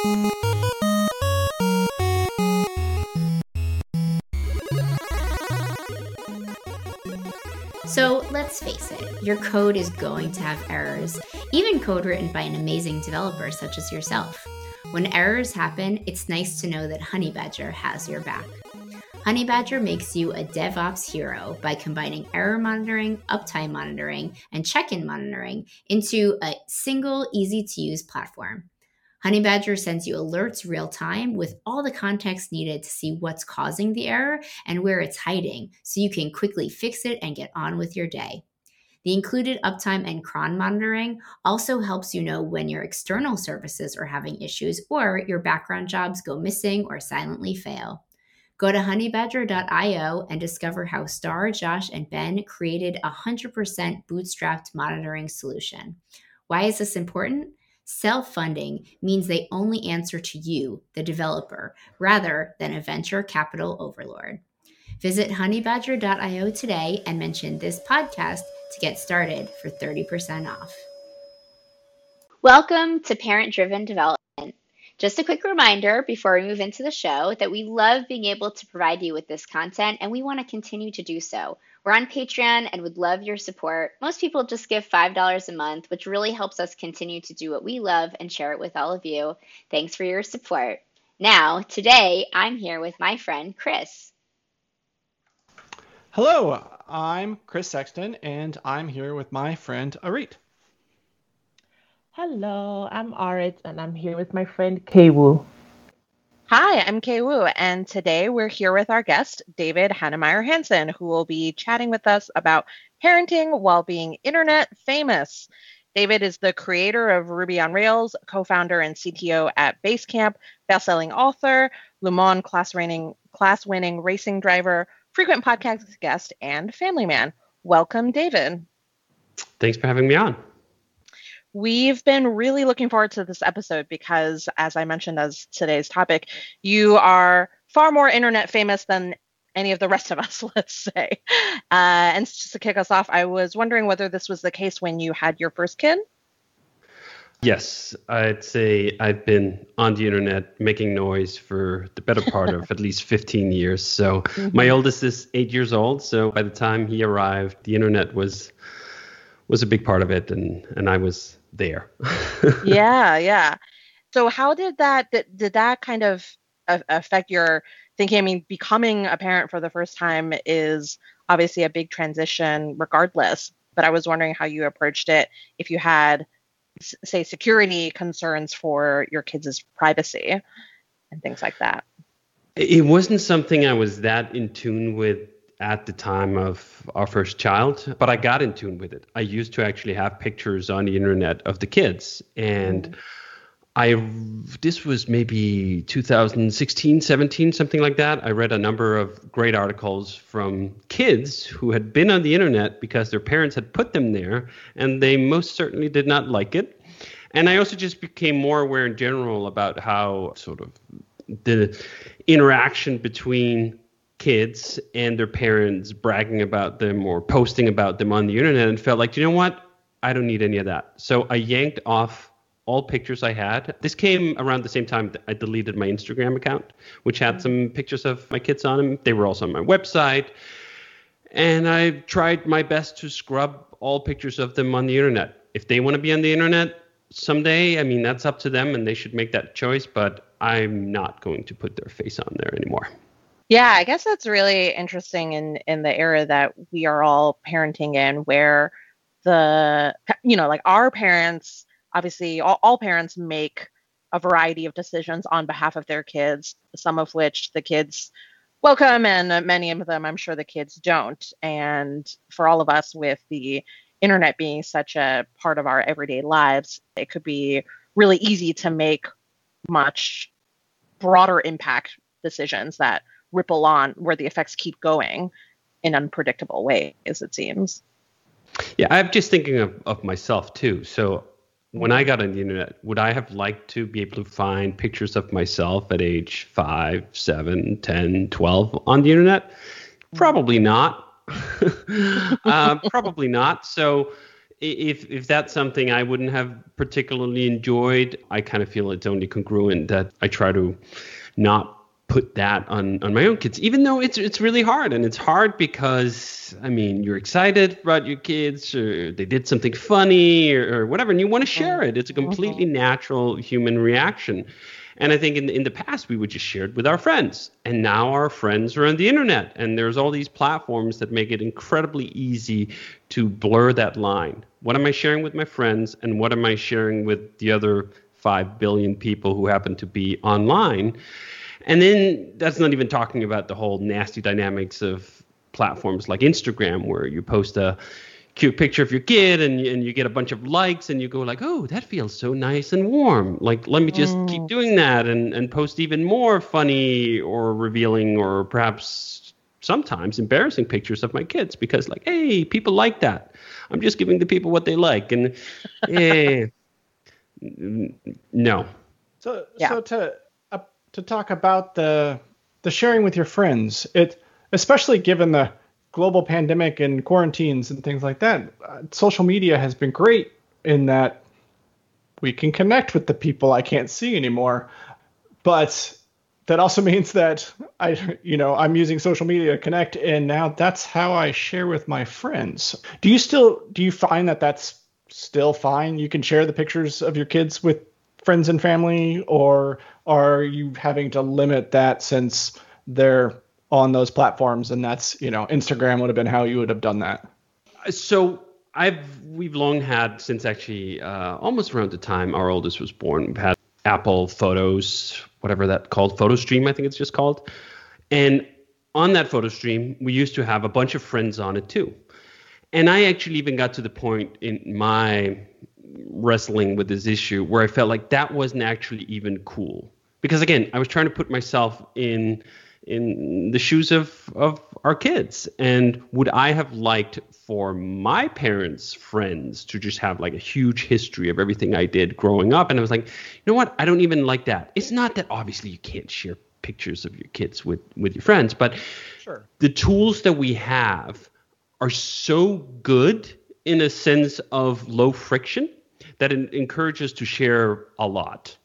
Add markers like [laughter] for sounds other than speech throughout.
So let's face it, your code is going to have errors, even code written by an amazing developer such as yourself. When errors happen, it's nice to know that Honeybadger has your back. Honeybadger makes you a DevOps hero by combining error monitoring, uptime monitoring, and check in monitoring into a single, easy to use platform. Honeybadger sends you alerts real time with all the context needed to see what's causing the error and where it's hiding so you can quickly fix it and get on with your day. The included uptime and cron monitoring also helps you know when your external services are having issues or your background jobs go missing or silently fail. Go to honeybadger.io and discover how Starr, Josh, and Ben created a 100% bootstrapped monitoring solution. Why is this important? Self funding means they only answer to you, the developer, rather than a venture capital overlord. Visit honeybadger.io today and mention this podcast to get started for 30% off. Welcome to Parent Driven Development. Just a quick reminder before we move into the show that we love being able to provide you with this content and we want to continue to do so. We're on Patreon and would love your support. Most people just give $5 a month, which really helps us continue to do what we love and share it with all of you. Thanks for your support. Now, today, I'm here with my friend Chris. Hello, I'm Chris Sexton, and I'm here with my friend Arit. Hello, I'm Arit, and I'm here with my friend Kaywu. Hi, I'm Kay Wu, and today we're here with our guest, David Heinemeier Hansson, who will be chatting with us about parenting while being internet famous. David is the creator of Ruby on Rails, co founder and CTO at Basecamp, best-selling author, Le Mans class winning, class winning racing driver, frequent podcast guest, and family man. Welcome, David. Thanks for having me on. We've been really looking forward to this episode because, as I mentioned as today's topic, you are far more internet famous than any of the rest of us, [laughs] let's say. Uh, and just to kick us off, I was wondering whether this was the case when you had your first kid. Yes, I'd say I've been on the internet making noise for the better part of [laughs] at least 15 years. So mm-hmm. my oldest is eight years old. So by the time he arrived, the internet was was a big part of it, and and I was there. [laughs] yeah, yeah. So how did that did, did that kind of affect your thinking? I mean, becoming a parent for the first time is obviously a big transition regardless, but I was wondering how you approached it if you had say security concerns for your kids' privacy and things like that. It wasn't something I was that in tune with at the time of our first child, but I got in tune with it. I used to actually have pictures on the internet of the kids and. I this was maybe 2016, 17, something like that. I read a number of great articles from kids who had been on the internet because their parents had put them there and they most certainly did not like it. And I also just became more aware in general about how sort of the interaction between kids and their parents bragging about them or posting about them on the internet and felt like, you know what? I don't need any of that. So I yanked off all pictures I had. This came around the same time I deleted my Instagram account, which had mm-hmm. some pictures of my kids on them. They were also on my website. And I tried my best to scrub all pictures of them on the internet. If they want to be on the internet someday, I mean, that's up to them and they should make that choice, but I'm not going to put their face on there anymore. Yeah, I guess that's really interesting in in the era that we are all parenting in, where the you know like our parents, obviously all, all parents make a variety of decisions on behalf of their kids, some of which the kids welcome, and many of them I'm sure the kids don't. And for all of us, with the internet being such a part of our everyday lives, it could be really easy to make much broader impact decisions that ripple on where the effects keep going in unpredictable ways it seems. Yeah i'm just thinking of, of myself too. So when i got on the internet would i have liked to be able to find pictures of myself at age 5 7 10 12 on the internet? Probably not. [laughs] Uh, probably not. So if if that's something I wouldn't have particularly enjoyed, I kind of feel it's only congruent that I try to not put that on on my own kids even though it's it's really hard. And it's hard because i mean you're excited about your kids or they did something funny or, or whatever and you want to share mm-hmm. it. It's a mm-hmm. completely natural human reaction. And i think in, in the past we would just share it with our friends. And now our friends are on the internet and there's all these platforms that make it incredibly easy to blur that line. What am i sharing with my friends and what am i sharing with the other 5 billion people who happen to be online and then that's not even talking about the whole nasty dynamics of platforms like Instagram, where you post a cute picture of your kid and, and you get a bunch of likes and you go like, oh, that feels so nice and warm. Like, let me just mm. keep doing that and, and post even more funny or revealing or perhaps sometimes embarrassing pictures of my kids because like, hey, people like that. I'm just giving the people what they like. And eh, [laughs] no. So, yeah. so to to talk about the the sharing with your friends. It especially given the global pandemic and quarantines and things like that. Uh, social media has been great in that we can connect with the people I can't see anymore. But that also [laughs] means that I, you know, I'm using social media to connect, and now that's how I share with my friends. Do you still do you find that that's still fine? You can share the pictures of your kids with friends and family, or are you having to limit that since they're on those platforms and that's you know Instagram would have been how you would have done that? So I've we've long had since actually uh, almost around the time our oldest was born. We've had Apple Photos, whatever that called, Photo Stream, I think it's just called, and on that photo stream, we used to have a bunch of friends on it too. And I actually even got to the point in my wrestling with this issue where I felt like that wasn't actually even cool. Because again, I was trying to put myself in in the shoes of of our kids and would I have liked for my parents friends to just have like a huge history of everything I did growing up and I was like, you know what? I don't even like that. It's not that obviously you can't share pictures of your kids with with your friends, but sure. the tools that we have are so good in a sense of low friction that encourages to share a lot.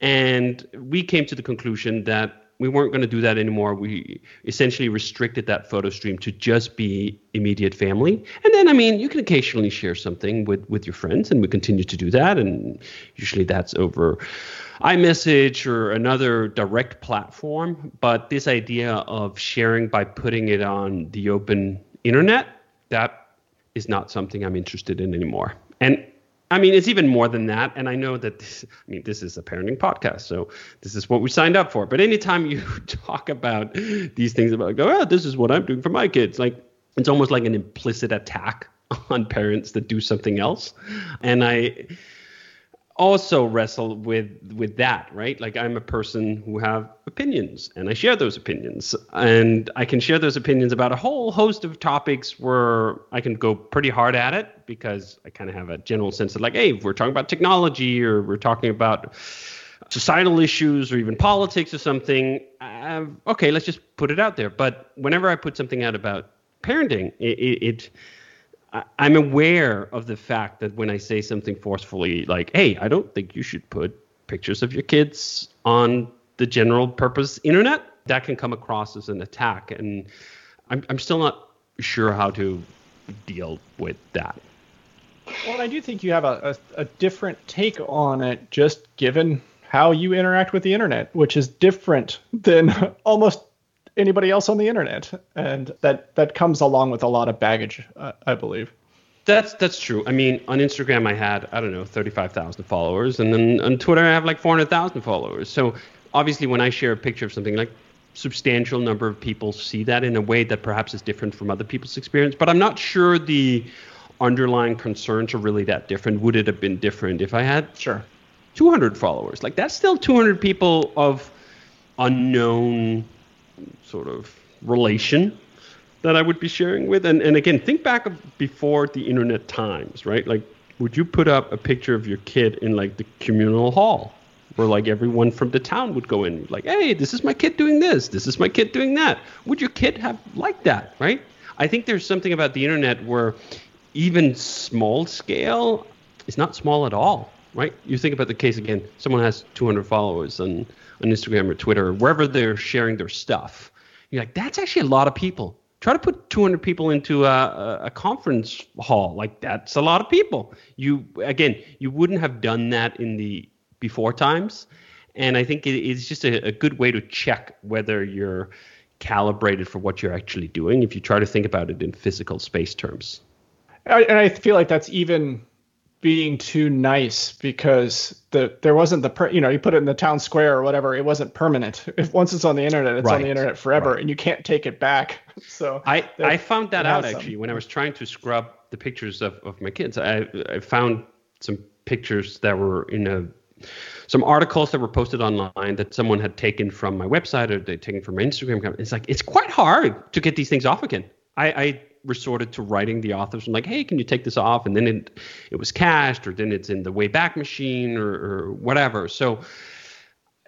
And we came to the conclusion that we weren't going to do that anymore. We essentially restricted that photo stream to just be immediate family. And then, I mean, you can occasionally share something with, with your friends, and we continue to do that. And usually that's over iMessage or another direct platform. But this idea of sharing by putting it on the open internet, that is not something I'm interested in anymore. And I mean, it's even more than that. And I know that this, I mean, this is a parenting podcast, so this is what we signed up for. But anytime you [laughs] talk about these things about, go, oh, this is what I'm doing for my kids, like it's almost like an implicit attack [laughs] on parents that do something else. And I, also wrestle with with that right? Like i'm a person who have opinions and i share those opinions. And i can share those opinions about a whole host of topics where i can go pretty hard at it because i kind of have a general sense of like hey we're talking about technology or we're talking about societal issues or even politics or something uh, okay let's just put it out there. But whenever i put something out about parenting it, it, it I'm aware of the fact that when I say something forcefully, like, hey, I don't think you should put pictures of your kids on the general purpose internet, that can come across as an attack. And I'm, I'm still not sure how to deal with that. Well, I do think you have a, a, a different take on it, just given how you interact with the internet, which is different than [laughs] almost anybody else on the internet, and that that comes along with a lot of baggage, uh, I believe. That's that's true. I mean, on Instagram I had I don't know thirty five thousand followers, and then on Twitter I have like four hundred thousand followers. So obviously, when I share a picture of something, like substantial number of people see that in a way that perhaps is different from other people's experience. But I'm not sure the underlying concerns are really that different. Would it have been different if I had sure 200 followers? Like that's still 200 people of unknown sort of relation that I would be sharing with. And, and again, think back before the internet times, right? Like, would you put up a picture of your kid in like the communal hall where like everyone from the town would go in, like, hey, this is my kid doing this, this is my kid doing that? Would your kid have liked that, right? I think there's something about the internet where even small scale is not small at all, right? You think about the case again, someone has 200 followers on, on Instagram or Twitter or wherever they're sharing their stuff. You're like, that's actually a lot of people. Try to put 200 people into a, a conference hall. Like, that's a lot of people. You, again, you wouldn't have done that in the before times. And I think it's just a, a good way to check whether you're calibrated for what you're actually doing if you try to think about it in physical space terms. And I feel like that's even being too nice because the there wasn't the per, you know you put it in the town square or whatever it wasn't permanent [laughs] if once it's on the internet it's right. on the internet forever right. and you can't take it back [laughs] so i i found that out actually when i was trying to scrub the pictures of, of my kids i i found some pictures that were in a some articles that were posted online that someone had taken from my website or they taken from my Instagram. account It's like it's quite hard to get these things off again. I, I resorted to writing the authors and like, hey, can you take this off? And then it it was cached, or then it's in the Wayback Machine, or, or whatever. So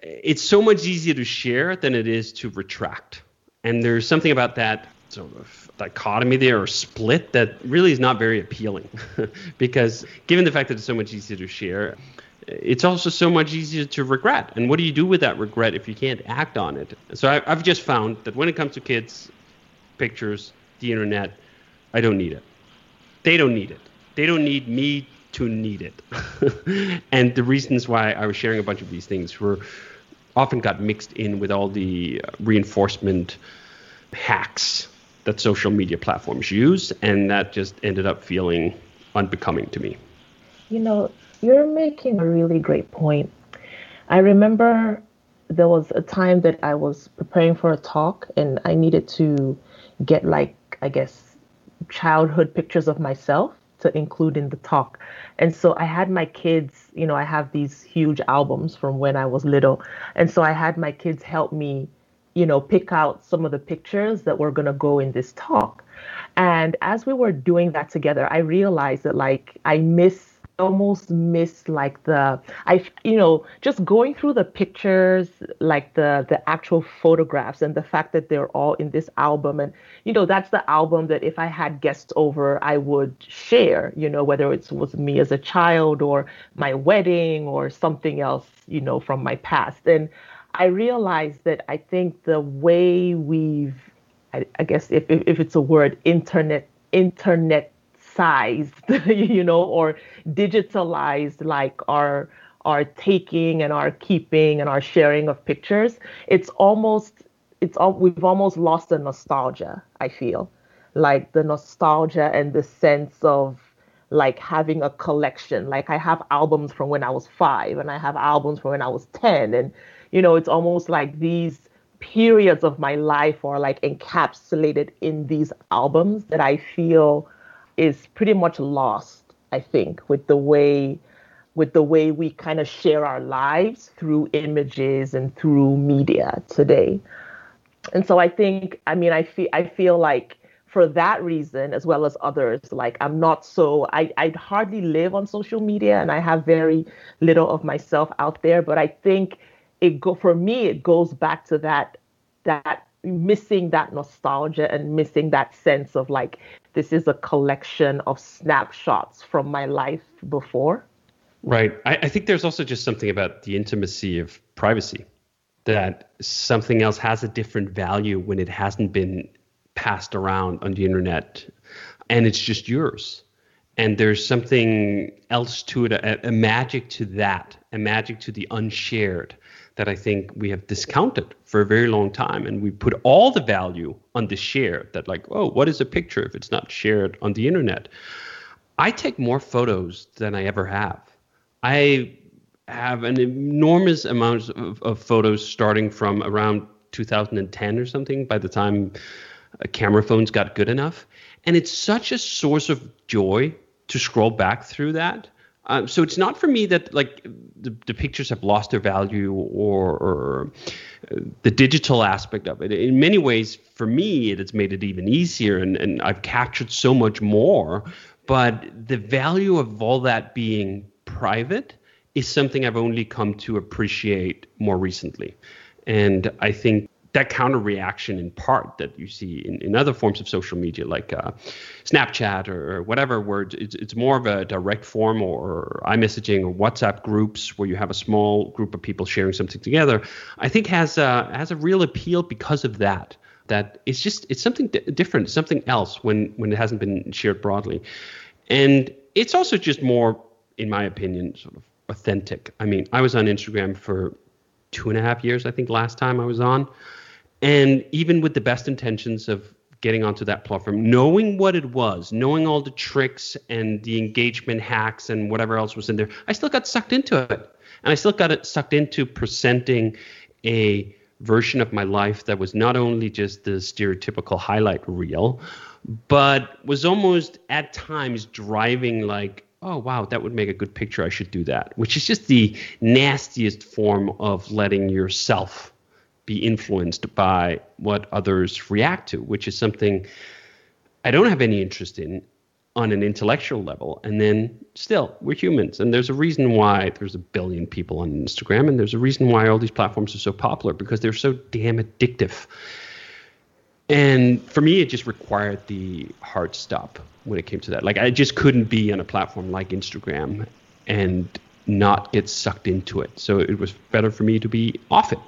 it's so much easier to share than it is to retract. And there's something about that sort of dichotomy there or split that really is not very appealing [laughs] because given the fact that it's so much easier to share it's also so much easier to regret. And what do you do with that regret if you can't act on it? So I, have just found that when it comes to kids, pictures, the internet, I don't need it. They don't need it. They don't need me to need it. [laughs] and the reasons why I was sharing a bunch of these things were often got mixed in with all the uh, reinforcement hacks that social media platforms use, and that just ended up feeling unbecoming to me. You know, you're making a really great point. I remember there was a time that I was preparing for a talk and I needed to get like I guess childhood pictures of myself to include in the talk. And so I had my kids, you know, I have these huge albums from when I was little. And so I had my kids help me, you know, pick out some of the pictures that were going to go in this talk. And as we were doing that together, I realized that like I miss almost miss like the I you know just going through the pictures like the the actual photographs and the fact that they're all in this album. And you know that's the album that if I had guests over I would share you know whether it was me as a child or my wedding or something else you know from my past. And I realized that I think the way we've I, I guess if, if if it's a word internet internet sized, [laughs] you know, or digitalized like our our taking and our keeping and our sharing of pictures. It's almost it's all we've almost lost the nostalgia, I feel. Like the nostalgia and the sense of like having a collection. Like I have albums from when I was five and I have albums from when I was 10. And, you know, it's almost like these periods of my life are like encapsulated in these albums that I feel is pretty much lost, I think, with the way with the way we kind of share our lives through images and through media today. And so I think, I mean, I feel I feel like for that reason, as well as others, like I'm not so I, I hardly live on social media and I have very little of myself out there. But I think it go for me, it goes back to that that missing that nostalgia and missing that sense of like this is a collection of snapshots from my life before. Right. I, I, think there's also just something about the intimacy of privacy that something else has a different value when it hasn't been passed around on the internet and it's just yours. And there's something else to it, a, a magic to that, a magic to the unshared that I think we have discounted for a very long time. And we put all the value on the share that, like, oh, what is a picture if it's not shared on the internet? I take more photos than I ever have. I have an enormous amount of, of photos starting from around 2010 or something by the time camera phones got good enough. And it's such a source of joy to scroll back through that um, so it's not for me that like the, the pictures have lost their value or, or the digital aspect of it. In many ways, for me, it has made it even easier, and, and I've captured so much more. But the value of all that being private is something I've only come to appreciate more recently. And I think that counter reaction in part that you see in, in other forms of social media like uh, Snapchat or, or, whatever, where it's, it's more of a direct form or iMessaging or WhatsApp groups where you have a small group of people sharing something together, I think has a, has a real appeal because of that. That it's just it's something d- different, something else when when it hasn't been shared broadly, and it's also just more, in my opinion, sort of authentic. I mean, I was on Instagram for two and a half years, I think, last time I was on. And even with the best intentions of getting onto that platform, knowing what it was, knowing all the tricks and the engagement hacks and whatever else was in there, I still got sucked into it. And I still got it sucked into presenting a version of my life that was not only just the stereotypical highlight reel, but was almost at times driving like, oh wow, that would make a good picture. I should do that, which is just the nastiest form of letting yourself be influenced by what others react to, which is something I don't have any interest in on an intellectual level. And then still, we're humans. And there's a reason why there's a billion people on Instagram. And there's a reason why all these platforms are so popular because they're so damn addictive. And for me, it just required the hard stop when it came to that. Like, I just couldn't be on a platform like Instagram and not get sucked into it. So it was better for me to be off it.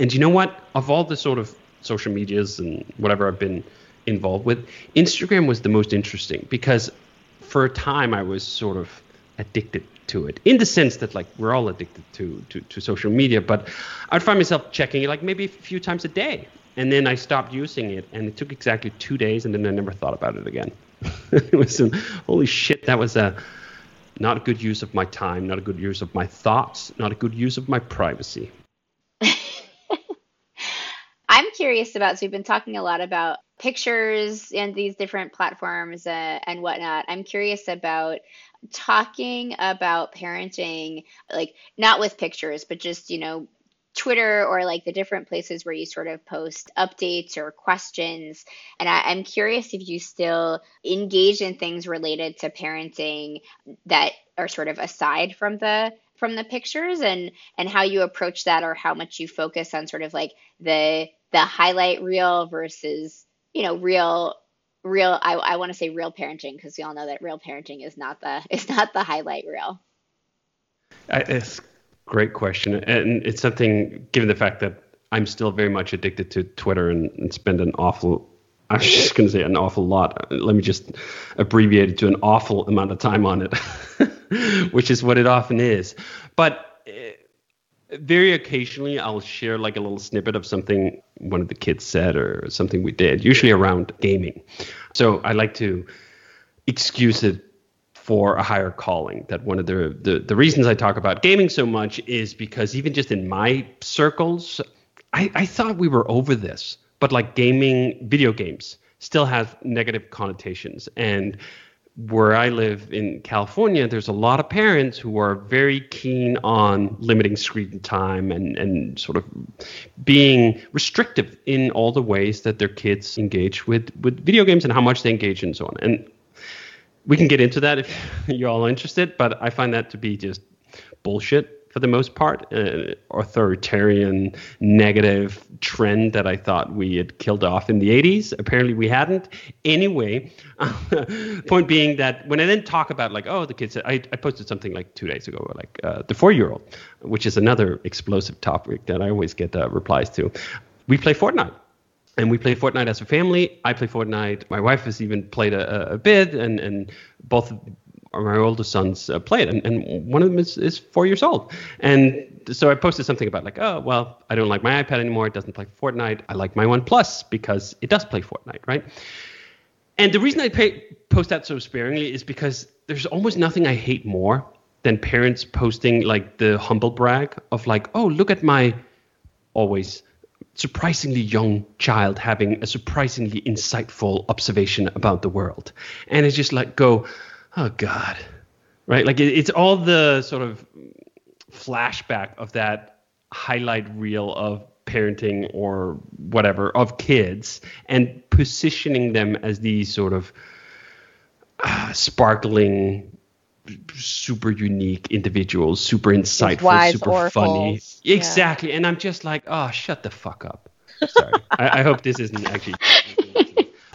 And you know what? Of all the sort of social medias and whatever I've been involved with, Instagram was the most interesting because for a time I was sort of addicted to it in the sense that like we're all addicted to, to, to social media, but I'd find myself checking it like maybe a few times a day. And then I stopped using it and it took exactly two days and then I never thought about it again. [laughs] it was some, holy shit, that was a not a good use of my time, not a good use of my thoughts, not a good use of my privacy. I'm curious about, so we've been talking a lot about pictures and these different platforms uh, and whatnot. I'm curious about talking about parenting, like not with pictures, but just, you know, Twitter or like the different places where you sort of post updates or questions. And I, am curious if you still engage in things related to parenting that are sort of aside from the from the pictures and and how you approach that or how much you focus on sort of like the the highlight reel versus you know real real i, I want to say real parenting because we all know that real parenting is not the [laughs] is not the highlight reel. I, it's a great question and it's something given the fact that i'm still very much addicted to twitter and, and spend an awful I was just going to say an awful lot. Let me just abbreviate it to an awful amount of time on it, [laughs] which is what it often is. But eh, very occasionally I'll share like a little snippet of something one of the kids said or something we did, usually around gaming. So I like to excuse it for a higher calling. That one of the, the the reasons I talk about gaming so much is because even just in my circles, I, I thought we were over this, but like gaming, video games still have negative connotations and where I live in California, there's a lot of parents who are very keen on limiting screen time and, and sort of being restrictive in all the ways that their kids engage with, with video games and how much they engage and so on. And we can get into that if [laughs] you're all interested, but I find that to be just bullshit for the most part, uh, authoritarian, negative trend that I thought we had killed off in the 80s. Apparently, we hadn't. Anyway, [laughs] point being that when I then talk about like, oh, the kids, I, I posted something like two days ago, like uh, the four-year-old, which is another explosive topic that I always get uh, replies to. We play Fortnite and we play Fortnite as a family. I play Fortnite. My wife has even played a, a bit, and and both my oldest sons uh, play it, and, and one of them is, is four years old. And so I posted something about like, oh well, I don't like my iPad anymore. It doesn't play Fortnite. I like my One Plus because it does play Fortnite, right? And the reason I pay, post that so sparingly is because there's almost nothing I hate more than parents posting like the humble brag of like, oh look at my always surprisingly young child having a surprisingly insightful observation about the world, and it's just like go oh god. Right? Like it, it's all the sort of flashback of that highlight reel of parenting or whatever of kids and positioning them as these sort of uh, sparkling super unique individuals super insightful super funny. exactly. And i'm just like oh shut the fuck up. Sorry. I, I hope this isn't actually. [laughs]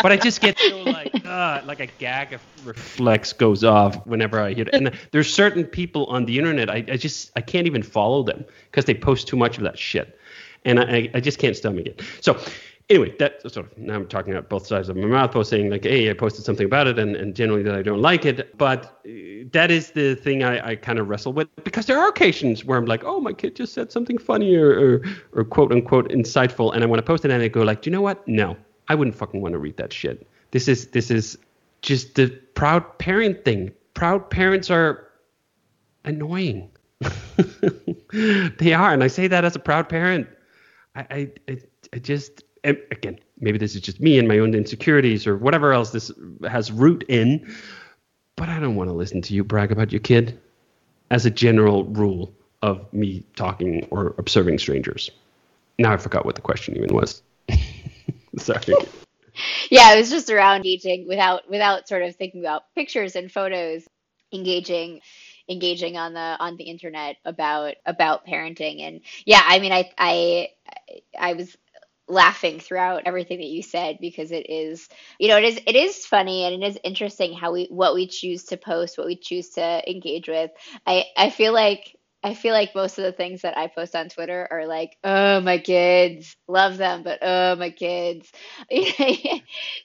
but I just get so like [laughs] uh, like a gag of reflex goes off whenever I hear it. And there's certain people on the internet I, I just I can't even follow them because they post too much of that shit, and I I just can't stomach it. So anyway, that sort of now I'm talking about both sides of my mouth, both saying like, hey, I posted something about it, and, and generally that I don't like it. But uh, that is the thing I, I kind of wrestle with because there are occasions where I'm like, oh, my kid just said something funny or, or, or quote unquote insightful, and I want to post it, and I go like, do you know what? No, I wouldn't fucking want to read that shit. This is this is just the proud parent thing. Proud parents are annoying. [laughs] they are, and I say that as a proud parent. I I, I just again maybe this is just me and my own insecurities or whatever else this has root in. But I don't want to listen to you brag about your kid as a general rule of me talking or observing strangers. Now I forgot what the question even was. [laughs] Sorry. yeah, it was just around engaging without without sort of thinking about pictures and photos, engaging engaging on the on the internet about about parenting and yeah, I mean I I I was laughing throughout everything that you said because it is you know it is it is funny and it is interesting how we what we choose to post what we choose to engage with i i feel like I feel like most of the things that I post on Twitter are like, oh, my kids, love them, but oh, my kids. [laughs]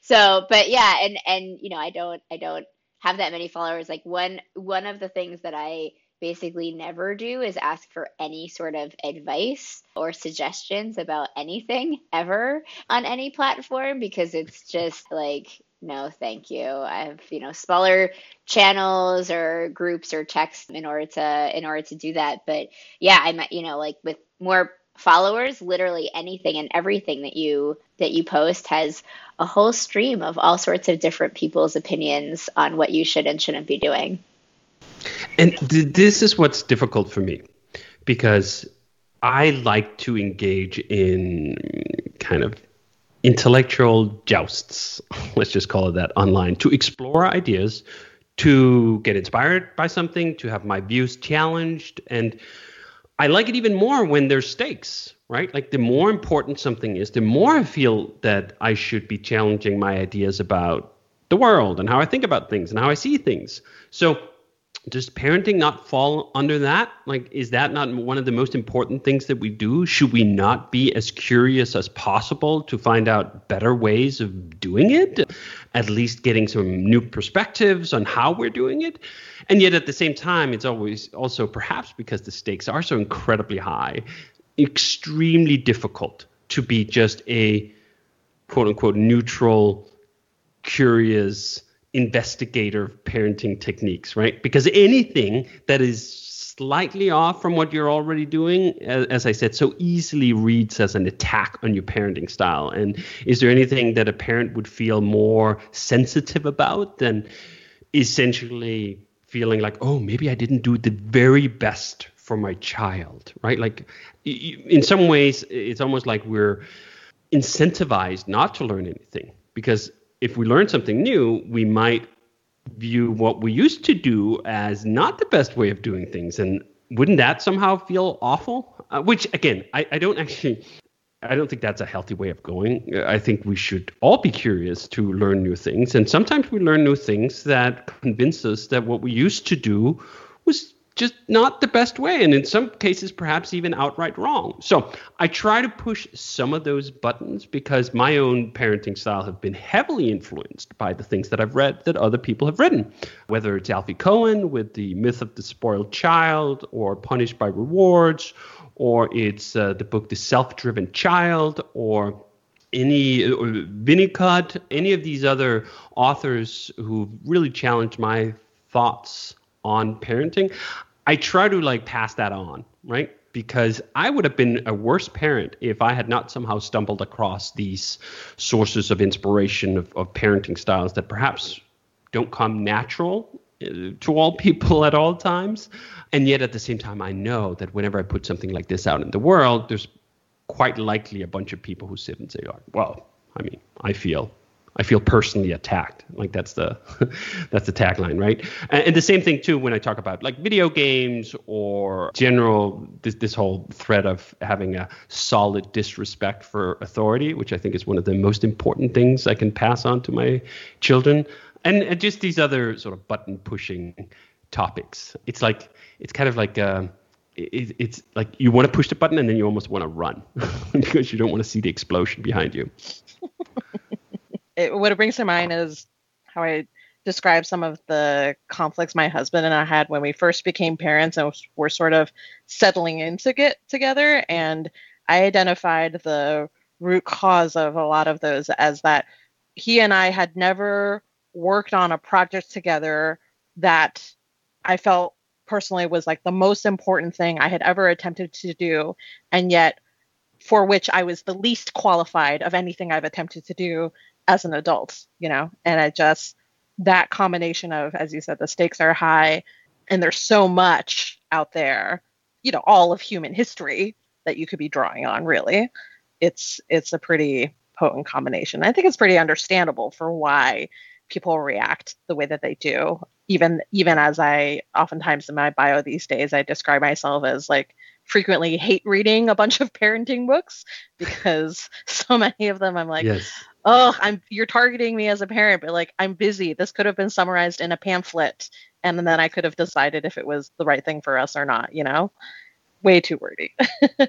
so, but yeah, and and you know, I don't I don't have that many followers. Like one one of the things that I basically never do is ask for any sort of advice or suggestions about anything ever on any platform because it's just like no thank you. I have you know smaller channels or groups or texts in order to in order to do that. But yeah i'm you know like with more followers literally anything and everything that you that you post has a whole stream of all sorts of different people's opinions on what you should and shouldn't be doing. And th- this is what's difficult for me because i like to engage in kind of intellectual jousts, [laughs] let's just call it that online, to explore ideas, to get inspired by something, to have my views challenged. And I like it even more when there's stakes, right? Like the more important something is, the more I feel that I should be challenging my ideas about the world and how I think about things and how I see things. So does parenting not fall under that? Like, is that not one of the most important things that we do? Should we not be as curious as possible to find out better ways of doing it? At least getting some new perspectives on how we're doing it. And yet, at the same time, it's always also perhaps because the stakes are so incredibly high, extremely difficult to be just a quote unquote neutral, curious, investigator parenting techniques, right? Because anything that is slightly off from what you're already doing, as I said, so easily reads as an attack on your parenting style. And is there anything that a parent would feel more sensitive about than essentially feeling like, oh, maybe I didn't do the very best for my child, right? Like, in some ways, it's almost like we're incentivized not to learn anything because if we learn something new, we might view what we used to do as not the best way of doing things. And wouldn't that somehow feel awful? Uh, which, again, I, I don't actually. I don't think that's a healthy way of going. I think we should all be curious to learn new things. And sometimes we learn new things that convince us that what we used to do just not the best way, and in some cases, perhaps even outright wrong. So I try to push some of those buttons because my own parenting style have been heavily influenced by the things that I've read that other people have written, whether it's Alfie Kohn with the myth of the spoiled child, or Punished by Rewards, or it's uh, the book The Self Driven Child, or any Winnicott, any of these other authors who've really challenged my thoughts on parenting. I try to like pass that on, right? Because I would have been a worse parent if I had not somehow stumbled across these sources of inspiration of, of parenting styles that perhaps don't come natural uh, to all [laughs] people at all times. And yet at the same time, I know that whenever I put something like this out in the world, there's quite likely a bunch of people who sit and say, oh, well, I mean, I feel I feel personally attacked. Like that's the [laughs] that's the tagline, right? And, and, the same thing too when I talk about like video games or general this this whole thread of having a solid disrespect for authority, which I think is one of the most important things I can pass on to my children, and, and just these other sort of button pushing topics. It's like it's kind of like. Uh, it, it's like you want to push the button and then you almost want to run [laughs] because you don't want to see the explosion behind you. [laughs] it, what it brings to mind is how I describe some of the conflicts my husband and I had when we first became parents and were sort of settling into get together. And I identified the root cause of a lot of those as that he and I had never worked on a project together that I felt personally was like the most important thing I had ever attempted to do. And yet, for which I was the least qualified of anything I've attempted to do as an adult, you know, and I just, that combination of, as you said, the stakes are high and there's so much out there, you know, all of human history that you could be drawing on, really. It's, it's a pretty potent combination. I think it's pretty understandable for why people react the way that they do. Even, even as I oftentimes in my bio these days, I describe myself as like frequently hate reading a bunch of parenting books because [laughs] so many of them I'm like, yes oh i'm you're targeting me as a parent but like i'm busy. This could have been summarized in a pamphlet and then i could have decided if it was the right thing for us or not you know? Way too wordy. [laughs]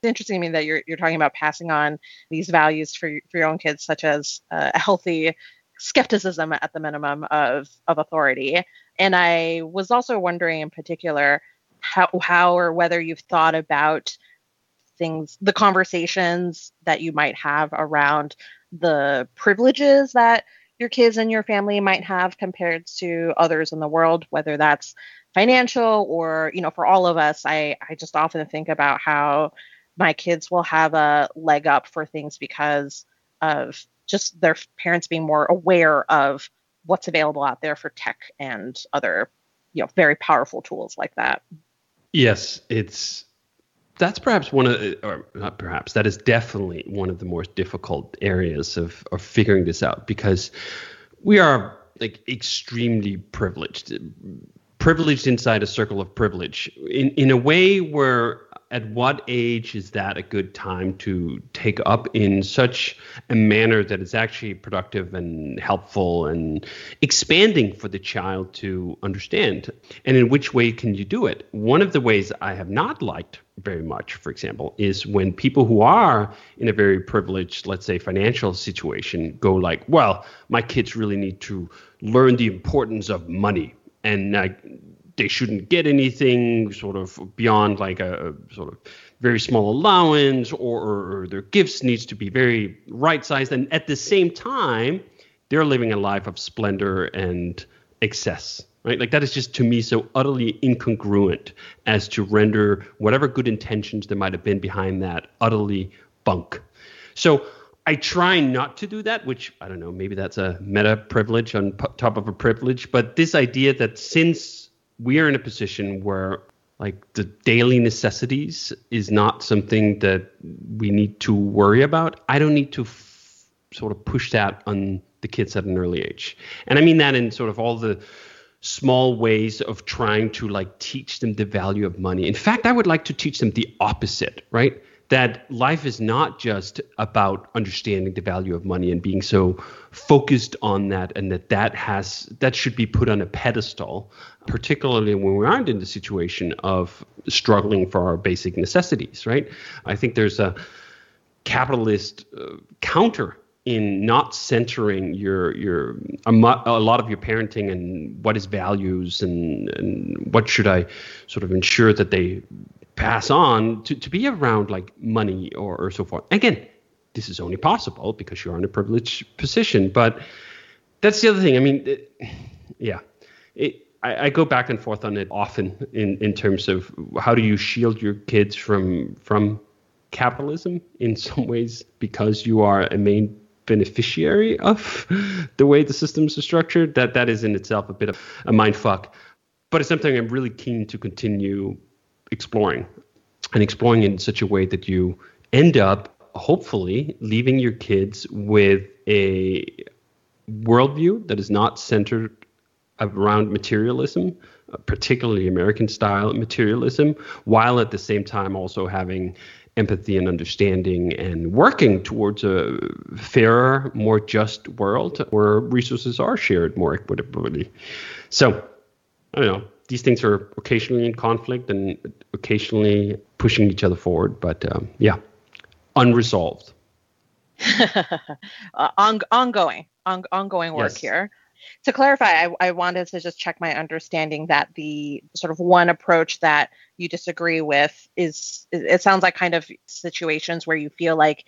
It's interesting to me that you're, you're talking about passing on these values for, for your own kids such as uh, a healthy skepticism at the minimum of of authority. And i was also wondering in particular how how or whether you've thought about things the conversations that you might have around the privileges that your kids and your family might have compared to others in the world, whether that's financial or, you know, for all of us, I, I just often think about how my kids will have a leg up for things because of just their parents being more aware of what's available out there for tech and other, you know, very powerful tools like that. Yes, it's that's perhaps one of, or not perhaps, that is definitely one of the more difficult areas of, of figuring this out because we are like extremely privileged, privileged inside a circle of privilege. In, in a way where at what age is that a good time to take up in such a manner that is actually productive and helpful and expanding for the child to understand? And in which way can you do it? One of the ways I have not liked very much, for example, is when people who are in a very privileged, let's say, financial situation go like, well, my kids really need to learn the importance of money and uh, they shouldn't get anything sort of beyond like a, a sort of very small allowance or, or, or their gifts needs to be very right sized and at the same time they're living a life of splendor and excess right? Like that is just to me so utterly incongruent as to render whatever good intentions there might have been behind that utterly bunk. So I try not to do that, which I don't know, maybe that's a meta privilege on p- top of a privilege, but this idea that since we are in a position where like the daily necessities is not something that we need to worry about, I don't need to f- sort of push that on the kids at an early age. And I mean that in sort of all the small ways of trying to like teach them the value of money. In fact, I would like to teach them the opposite, right? That life is not just about understanding the value of money and being so focused on that, and that that has that should be put on a pedestal, particularly when we aren't in the situation of struggling for our basic necessities, right? I think there's a capitalist uh, counter in not centering your your a, lot of your parenting and what is values and and what should I sort of ensure that they pass on to, to be around like money or, or so forth. Again, this is only possible because you're in a privileged position. But that's the other thing. I mean, it, yeah, it, I, I, go back and forth on it often in, in terms of how do you shield your kids from from capitalism in some ways because you are a main beneficiary of the way the systems are structured, that that is in itself a bit of a mind fuck. But it's something I'm really keen to continue exploring and exploring in such a way that you end up hopefully leaving your kids with a worldview that is not centered around materialism, particularly American style materialism, while at the same time also having empathy and understanding and working towards a fairer, more just world where resources are shared more equitably. So, I don't know. These things are occasionally in conflict and occasionally pushing each other forward, but um, yeah, unresolved. [laughs] uh, on, ongoing, on, ongoing work yes. here to clarify, I, I, wanted to just check my understanding that the sort of one approach that you disagree with is it sounds like kind of situations where you feel like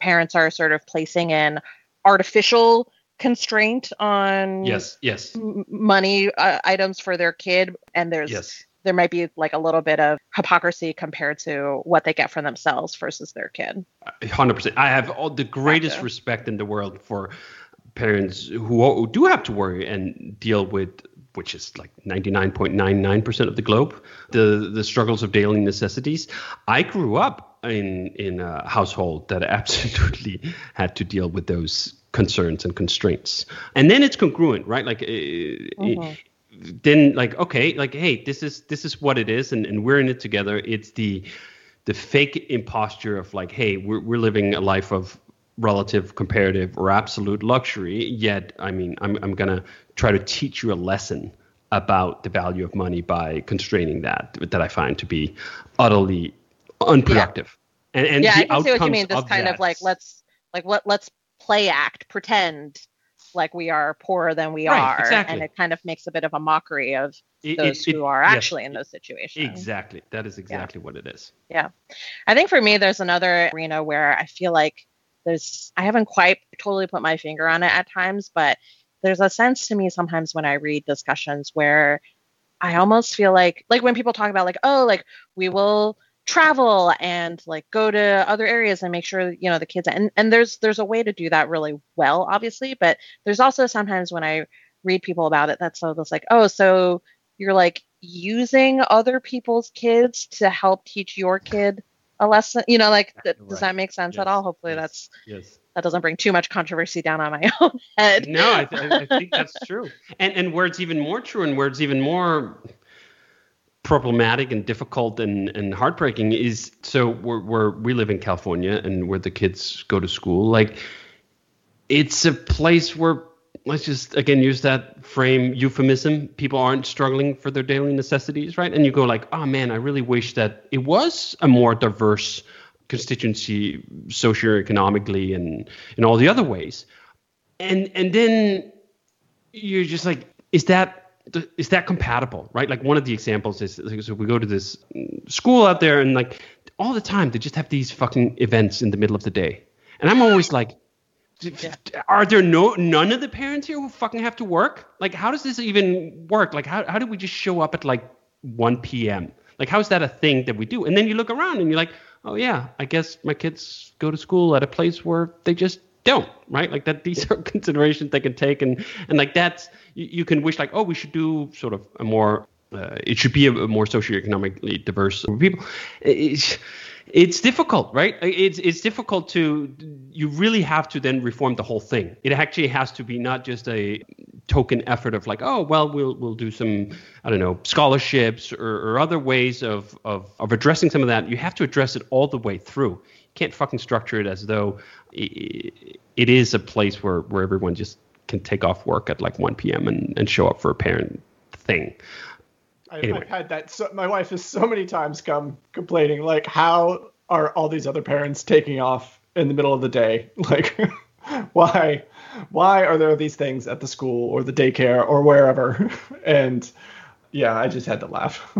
parents are sort of placing in artificial constraint on yes yes. m- money uh, items for their kid and there's yes. there might be like a little bit of hypocrisy compared to what they get for themselves versus their kid. 100% i have all the greatest respect in the world for parents who do have to worry and deal with which is like 99.99% of the globe the the struggles of daily necessities. I grew up in in a household that [laughs] absolutely had to deal with those concerns and constraints and then it's congruent right like uh, mm-hmm. then like okay like hey this is this is what it is and, and we're in it together it's the the fake imposture of like hey we're, we're living a life of relative, comparative, or absolute luxury. Yet, I mean, I'm, I'm going to try to teach you a lesson about the value of money by constraining that, that I find to be utterly unproductive. Yeah. And, and yeah, I can see what you mean. This kind that, of like, let's, like, let, let's play act, pretend like we are poorer than we right, are. Exactly. And it kind of makes a bit of a mockery of those it, it, who are actually yes, in those situations. Exactly. That is exactly yeah. what it is. Yeah. I think for me, there's another arena where I feel like there's I haven't quite totally put my finger on it at times, but there's a sense to me sometimes when I read discussions where I almost feel like like when people talk about like oh like we will travel and like go to other areas and make sure you know the kids and and there's there's a way to do that really well obviously but there's also sometimes when I read people about it that's so that's like oh so you're like using other people's kids to help teach your kid a lesson you know like th- right. does that make sense yes. at all hopefully yes. that's yes that doesn't bring too much controversy down on my [laughs] own head no I, th- I think that's true and and where it's even more true and where it's even more problematic and difficult and, and heartbreaking is so we're, we're we live in california and where the kids go to school. Like it's a place where let's just again use that frame euphemism. People aren't struggling for their daily necessities right? And you go like oh man i really wish that it was a more diverse constituency socioeconomically and in all the other ways. And and then you're just like is that is that compatible right like one of the examples is like, so we go to this school out there and like all the time they just have these fucking events in the middle of the day and i'm always like are there no none of the parents here who fucking have to work? Like, how does this even work? Like, how how do we just show up at like 1 p.m.? Like, how is that a thing that we do? And then you look around and you're like, oh yeah, I guess my kids go to school at a place where they just don't, right? Like that. These [laughs] are considerations they can take, and and like that's you, you can wish like, oh, we should do sort of a more. Uh, it should be a, a more socioeconomically diverse people. It's, it's difficult, right? It's it's difficult to you really have to then reform the whole thing. It actually has to be not just a token effort of like, oh well, we'll we'll do some I don't know scholarships or, or other ways of, of of addressing some of that. You have to address it all the way through. You can't fucking structure it as though it, it is a place where where everyone just can take off work at like 1 p.m. and, and show up for a parent thing. I, anyway. I've had that. So, my wife has so many times come complaining, like, how are all these other parents taking off in the middle of the day? [laughs] Like, [laughs] why, why are there these things at the school or the daycare or wherever? [laughs] and yeah, I just had to laugh.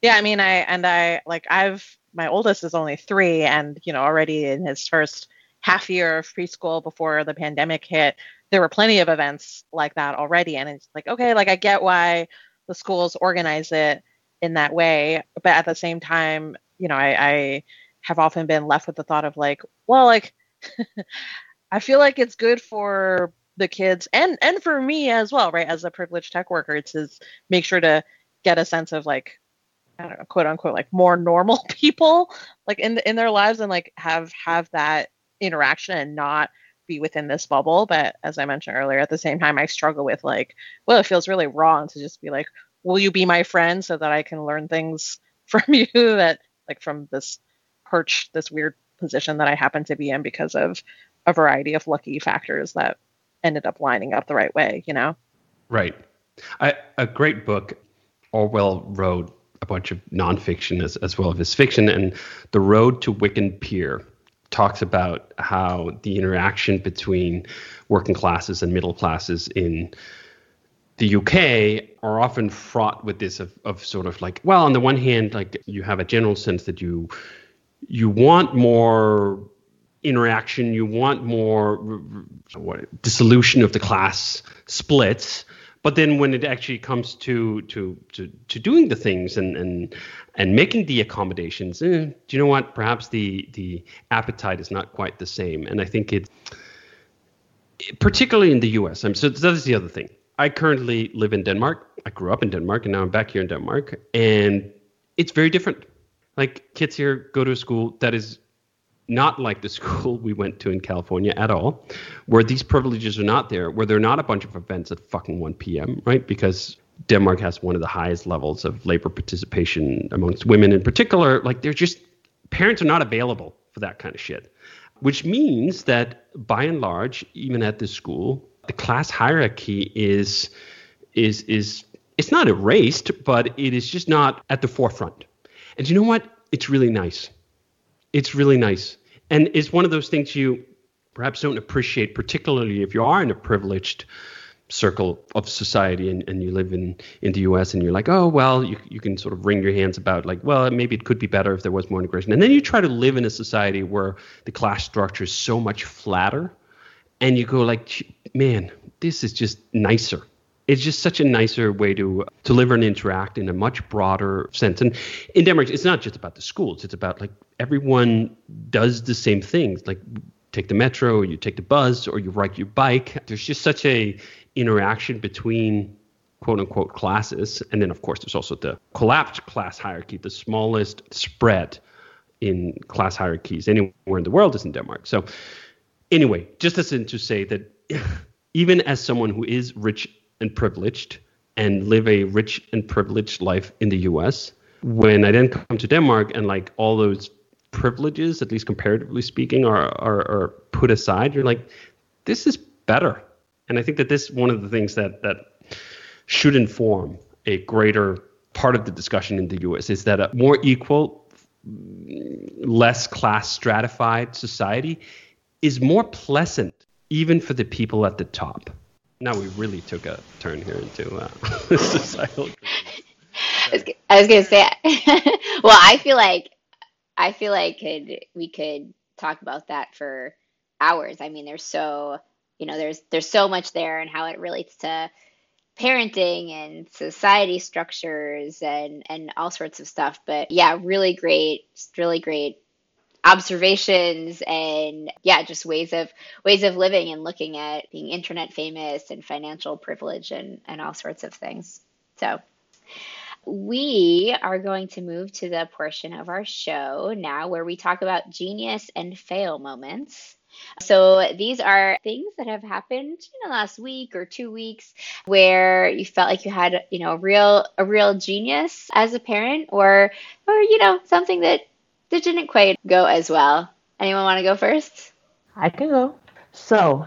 yeah, I mean, I and I like I've my oldest is only three, and you know, already in his first half year of preschool before the pandemic hit, there were plenty of events like that already, and it's like, okay, like I get why the schools organize it in that way. But at the same time, you know, I, I have often been left with the thought of like, well, like [laughs] I feel like it's good for the kids and and for me as well, right? As a privileged tech worker, to make sure to get a sense of like I don't know, quote unquote, like more normal [laughs] people, like in in their lives, and like have have that interaction and not be within this bubble. But as I mentioned earlier, at the same time, I struggle with like, well, it feels really wrong to just be like, will you be my friend so that I can learn things [laughs] from you that like from this perch, this weird position that I happen to be in because of a variety of lucky factors that ended up lining up the right way, you know? Right. I, a great book, Orwell wrote a bunch of nonfiction as, as well as fiction, and The Road to Wigan Pier talks about how the interaction between working classes and middle classes in the UK are often fraught with this of, of sort of like, well, on the one hand, like you have a general sense that you you want more interaction, you want more what, dissolution of the class splits. But then when it actually comes to to to, to doing the things and and and making the accommodations, eh, do you know what? Perhaps the the appetite is not quite the same. And I think it, particularly in the U.S. I'm so that is the other thing. I currently live in Denmark. I grew up in Denmark, and now I'm back here in Denmark, and it's very different. Like kids here go to a school that is not like the [laughs] school we went to in California at all, where these privileges are not there, where there are not a bunch of events at fucking 1 p.m., right? Because Denmark has one of the highest levels of labor participation amongst women in particular. Like they're just, parents are not available for that kind of shit, which means that by and large, even at this school, the class hierarchy is, is, is, it's not erased, but it is just not at the forefront. And you know what? It's really nice it's really nice. And it's one of those things you perhaps don't appreciate, particularly if you are in a privileged circle of society and, and you live in, in the US and you're like, oh, well, you, you can sort of wring your hands about, like, well, maybe it could be better if there was more integration. And then you try to live in a society where the class structure is so much flatter and you go, like, man, this is just nicer it's just such a nicer way to uh, to live and interact in a much broader sense. And in Denmark, it's not just about the schools; it's about like everyone does the same things. Like take the metro, or you take the bus, or you ride your bike. There's just such a interaction between quote unquote classes, and then of course there's also the collapsed class hierarchy, the smallest spread in class hierarchies anywhere in the world is in Denmark. So anyway, just as in to say that [laughs] even as someone who is rich and privileged and live a rich and privileged life in the US. When I then come to Denmark and like all those privileges, at least comparatively speaking, are, are, are put aside, you're like, this is better. And I think that this one of the things that, that should inform a greater part of the discussion in the US is that a more equal, less class stratified society is more pleasant even for the people at the top now we really took a turn here into uh, [laughs] societal. [laughs] I was gonna say, [laughs] well, I feel like I feel like could we could talk about that for hours. I mean, there's so you know there's there's so much there and how it relates to parenting and society structures and and all sorts of stuff. But yeah, really great, really great observations and yeah just ways of ways of living and looking at being internet famous and financial privilege and and all sorts of things. So we are going to move to the portion of our show now where we talk about genius and fail moments. So these are things that have happened in the last week or two weeks where you felt like you had, you know, a real a real genius as a parent or or you know, something that that didn't quite go as well. Anyone want to go first? I can go. So,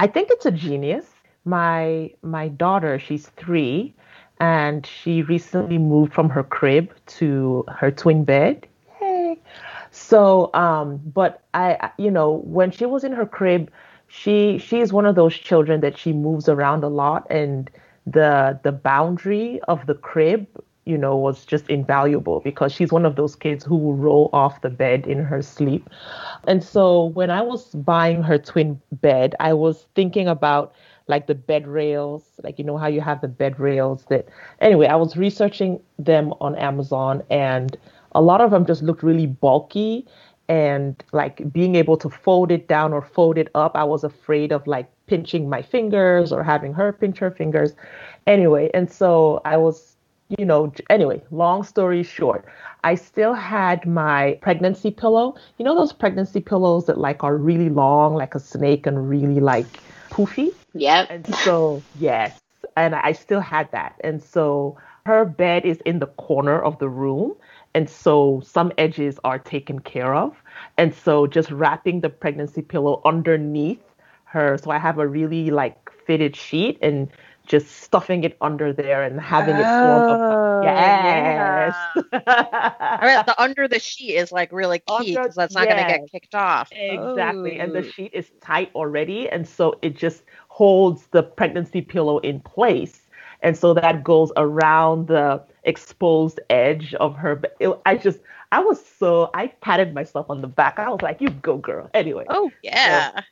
I think it's a genius. My my daughter, she's three, and she recently moved from her crib to her twin bed. Yay! So, um, but I, you know, when she was in her crib, she she is one of those children that she moves around a lot, and the the boundary of the crib you know, was just invaluable because she's one of those kids who will roll off the bed in her sleep. And so when I was buying her twin bed, I was thinking about like the bed rails, like you know how you have the bed rails that anyway, I was researching them on Amazon and a lot of them just looked really bulky and like being able to fold it down or fold it up, I was afraid of like pinching my fingers or having her pinch her fingers. Anyway, and so I was you know, anyway, long story short, I still had my pregnancy pillow. You know those pregnancy pillows that like are really long, like a snake, and really like poofy. Yep. And so yes, and I still had that. And so her bed is in the corner of the room, and so some edges are taken care of. And so just wrapping the pregnancy pillow underneath her, so I have a really like fitted sheet and just stuffing it under there and having it form Oh, yes. I mean, the under the sheet is like really key because that's not going to get kicked off. Exactly. And the Oh. sheet is tight already. And so it just holds the pregnancy pillow in place. And so that goes around the exposed edge of her. It, I just, I was so, I patted myself on the back. I was like, you go, girl. Anyway. Oh yeah. [laughs]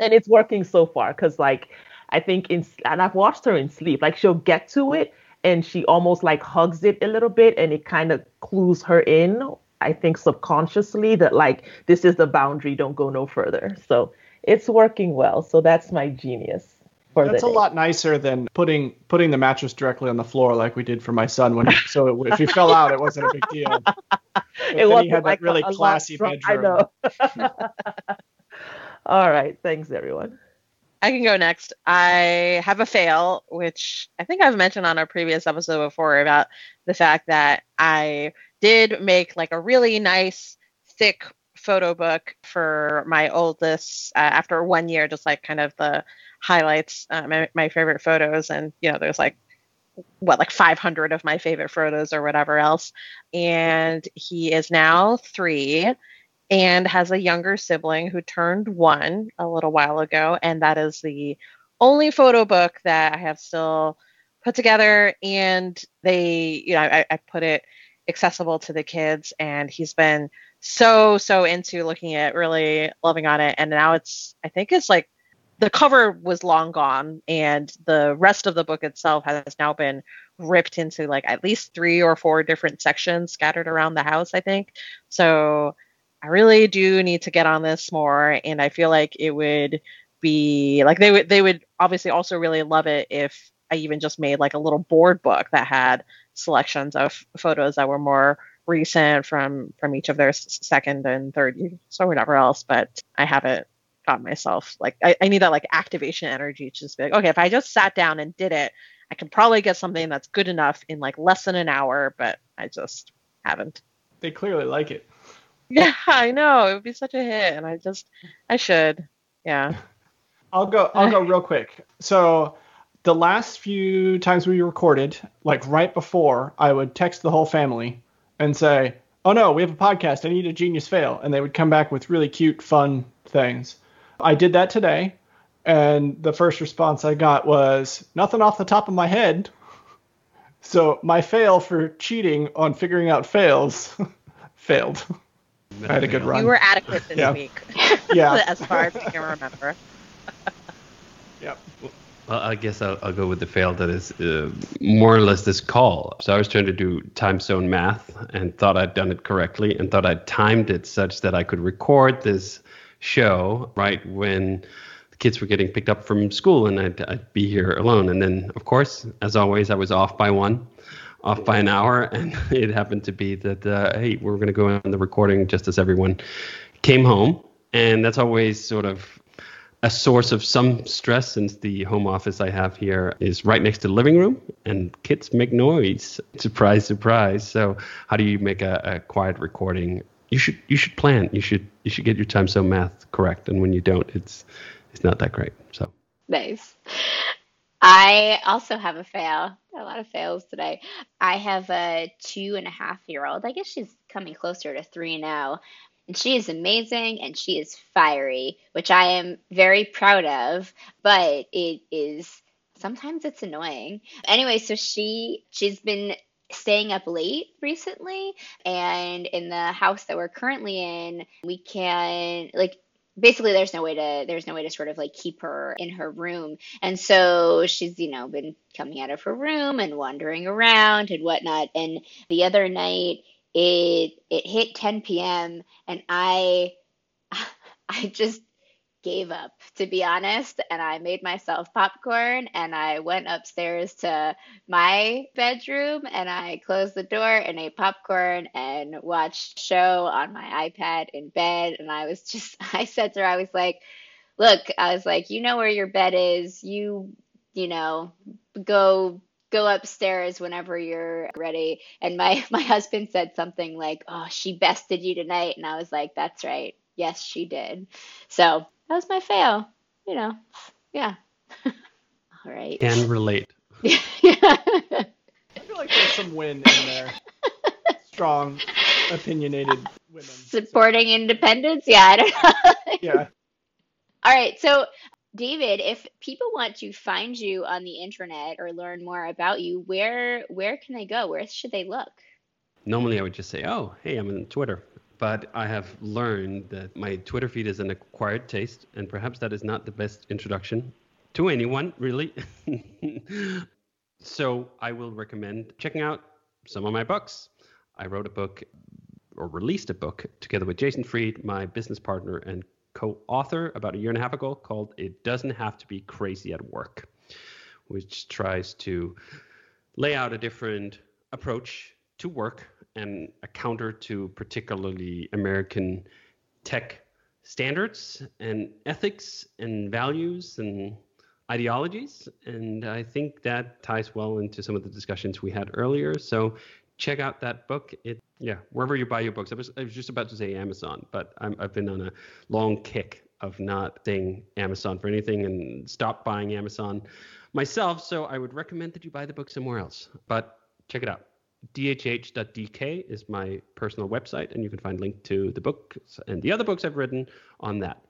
And it's working so far because, like, I think in, and I've watched her in sleep, like, she'll get to it and she almost like hugs it a little bit and it kind of clues her in i think subconsciously that like this is the boundary don't go no further so it's working well so that's my genius for That's a day. lot nicer than putting putting the mattress directly on the floor like we did for my son when so it, if he fell out it wasn't a big deal. [laughs] But he wasn't had like that really classy strong- bedroom. i know [laughs] all right thanks everyone I can go next. I have a fail, which I think I've mentioned on a previous episode before about the fact that I did make like a really nice, thick photo book for my oldest uh, after one year, just like kind of the highlights, uh, my, my favorite photos. And, you know, there's like, what, like 500 of my favorite photos or whatever else. And he is now three and has a younger sibling who turned one a little while ago. And that is the only photo book that I have still put together. And they, you know, I, I put it accessible to the kids. And he's been so, so into looking at really loving on it. And now it's, I think it's like, the cover was long gone and the rest of the book itself has now been ripped into like at least three or four different sections scattered around the house i think so I really do need to get on this more, and I feel like it would be like they would they would obviously also really love it if I even just made like a little board book that had selections of photos that were more recent from from each of their second and third years or whatever else. But I haven't got myself like I, I need that like activation energy to just be like, okay, if I just sat down and did it, I can probably get something that's good enough in like less than an hour, but I just haven't. They clearly like it. [laughs] Yeah, I know. It would be such a hit, and I just, I should. Yeah. [laughs] I'll go. I'll go real quick. So, the last few times we recorded, like right before, I would text the whole family and say, "Oh no, we have a podcast. I need a genius fail," and they would come back with really cute, fun things. I did that today, and the first response I got was nothing off the top of my head. So my fail for cheating on figuring out fails [laughs] failed. I had a good run. You were adequate this Yeah. week, [laughs] Yeah. [laughs] as far as I can remember. [laughs] Yep. Well, I guess I'll, I'll go with the fail that is uh, more or less this call. So I was trying to do time zone math and thought I'd done it correctly and thought I'd timed it such that I could record this show right when the kids were getting picked up from school and I'd, I'd be here alone. And then, of course, as always, I was off by one, off by an hour. And [laughs] it happened to be that, uh, hey, we're going to go on the recording just as everyone came home. And that's always sort of a source of some stress since the home office I have here is right next to the living room and kids make noise. Surprise, surprise. So how do you make a, a quiet recording? You should you should plan. You should you should get your time zone math correct. And when you don't, it's it's not that great. So Nice. I also have a fail. A lot of fails today. I have a two and a half year old. I guess she's coming closer to three now. And she is amazing and she is fiery, which I am very proud of, but it is sometimes it's annoying. Anyway, so she she's been staying up late recently and in the house that we're currently in, we can like basically there's no way to there's no way to sort of like keep her in her room. And so she's you know been coming out of her room and wandering around and whatnot. And the other night it it hit 10 p.m and i [laughs] i just gave up, to be honest. And I made myself popcorn and I went upstairs to my bedroom and I closed the door and ate popcorn and watched show on my iPad in bed. And I was [laughs] just, I said to her, I was like, look, I was like, you know where your bed is. You, you know, go go upstairs whenever you're ready. And my [laughs] my husband said something like, "Oh, she bested you tonight," and I was like, "That's right. Yes, she did." So that was my fail. You know, yeah. [laughs] All right. Can relate. [laughs] yeah. I feel like there's some win in there. Strong, opinionated women. Supporting so. independence? Yeah, I don't know. [laughs] yeah. All right. So David, if people want to find you on the internet or learn more about you, where where can they go? Where should they look? Normally, I would just say, "Oh, hey, I'm on Twitter," but I have learned that my Twitter feed is an acquired taste, and perhaps that is not the best introduction to anyone, really. [laughs] so I will recommend checking out some of my books. I wrote a book or released a book together with Jason Fried, my business partner and co-author about a year and a half ago called "It Doesn't Have to Be Crazy at Work," which tries to lay out a different approach to work and a counter to particularly American tech standards and ethics and values and ideologies. And I think that ties well into some of the discussions we had earlier. So check out that book. It yeah, wherever you buy your books. I was I was just about to say Amazon, but i have been on a long kick of not saying Amazon for anything and stop buying Amazon myself. So I would recommend that you buy the book somewhere else. But check it out. dhh.dk is my personal website, and you can find link to the books and the other books I've written on that,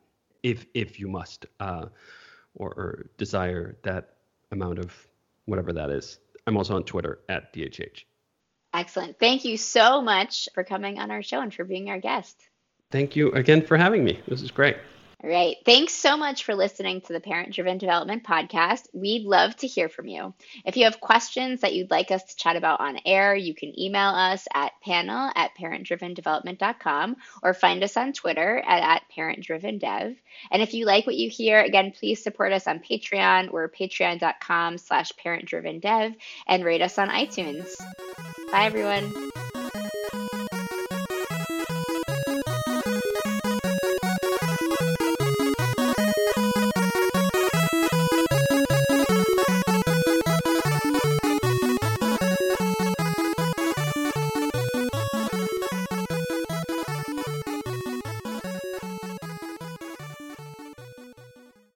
if if you must uh, or, or desire that amount of whatever that is. I'm also on Twitter at dhh. Excellent. Thank you so much for coming on our show and for being our guest. Thank you again for having me. This is great. All right. Thanks so much for listening to the Parent Driven Development Podcast. We'd love to hear from you. If you have questions that you'd like us to chat about on air, you can email us at panel at parentdrivendevelopment.com or find us on Twitter at, at parentdrivendev. And if you like what you hear, again, please support us on Patreon. We're patreon.com slash parentdrivendev and rate us on iTunes. Bye, everyone.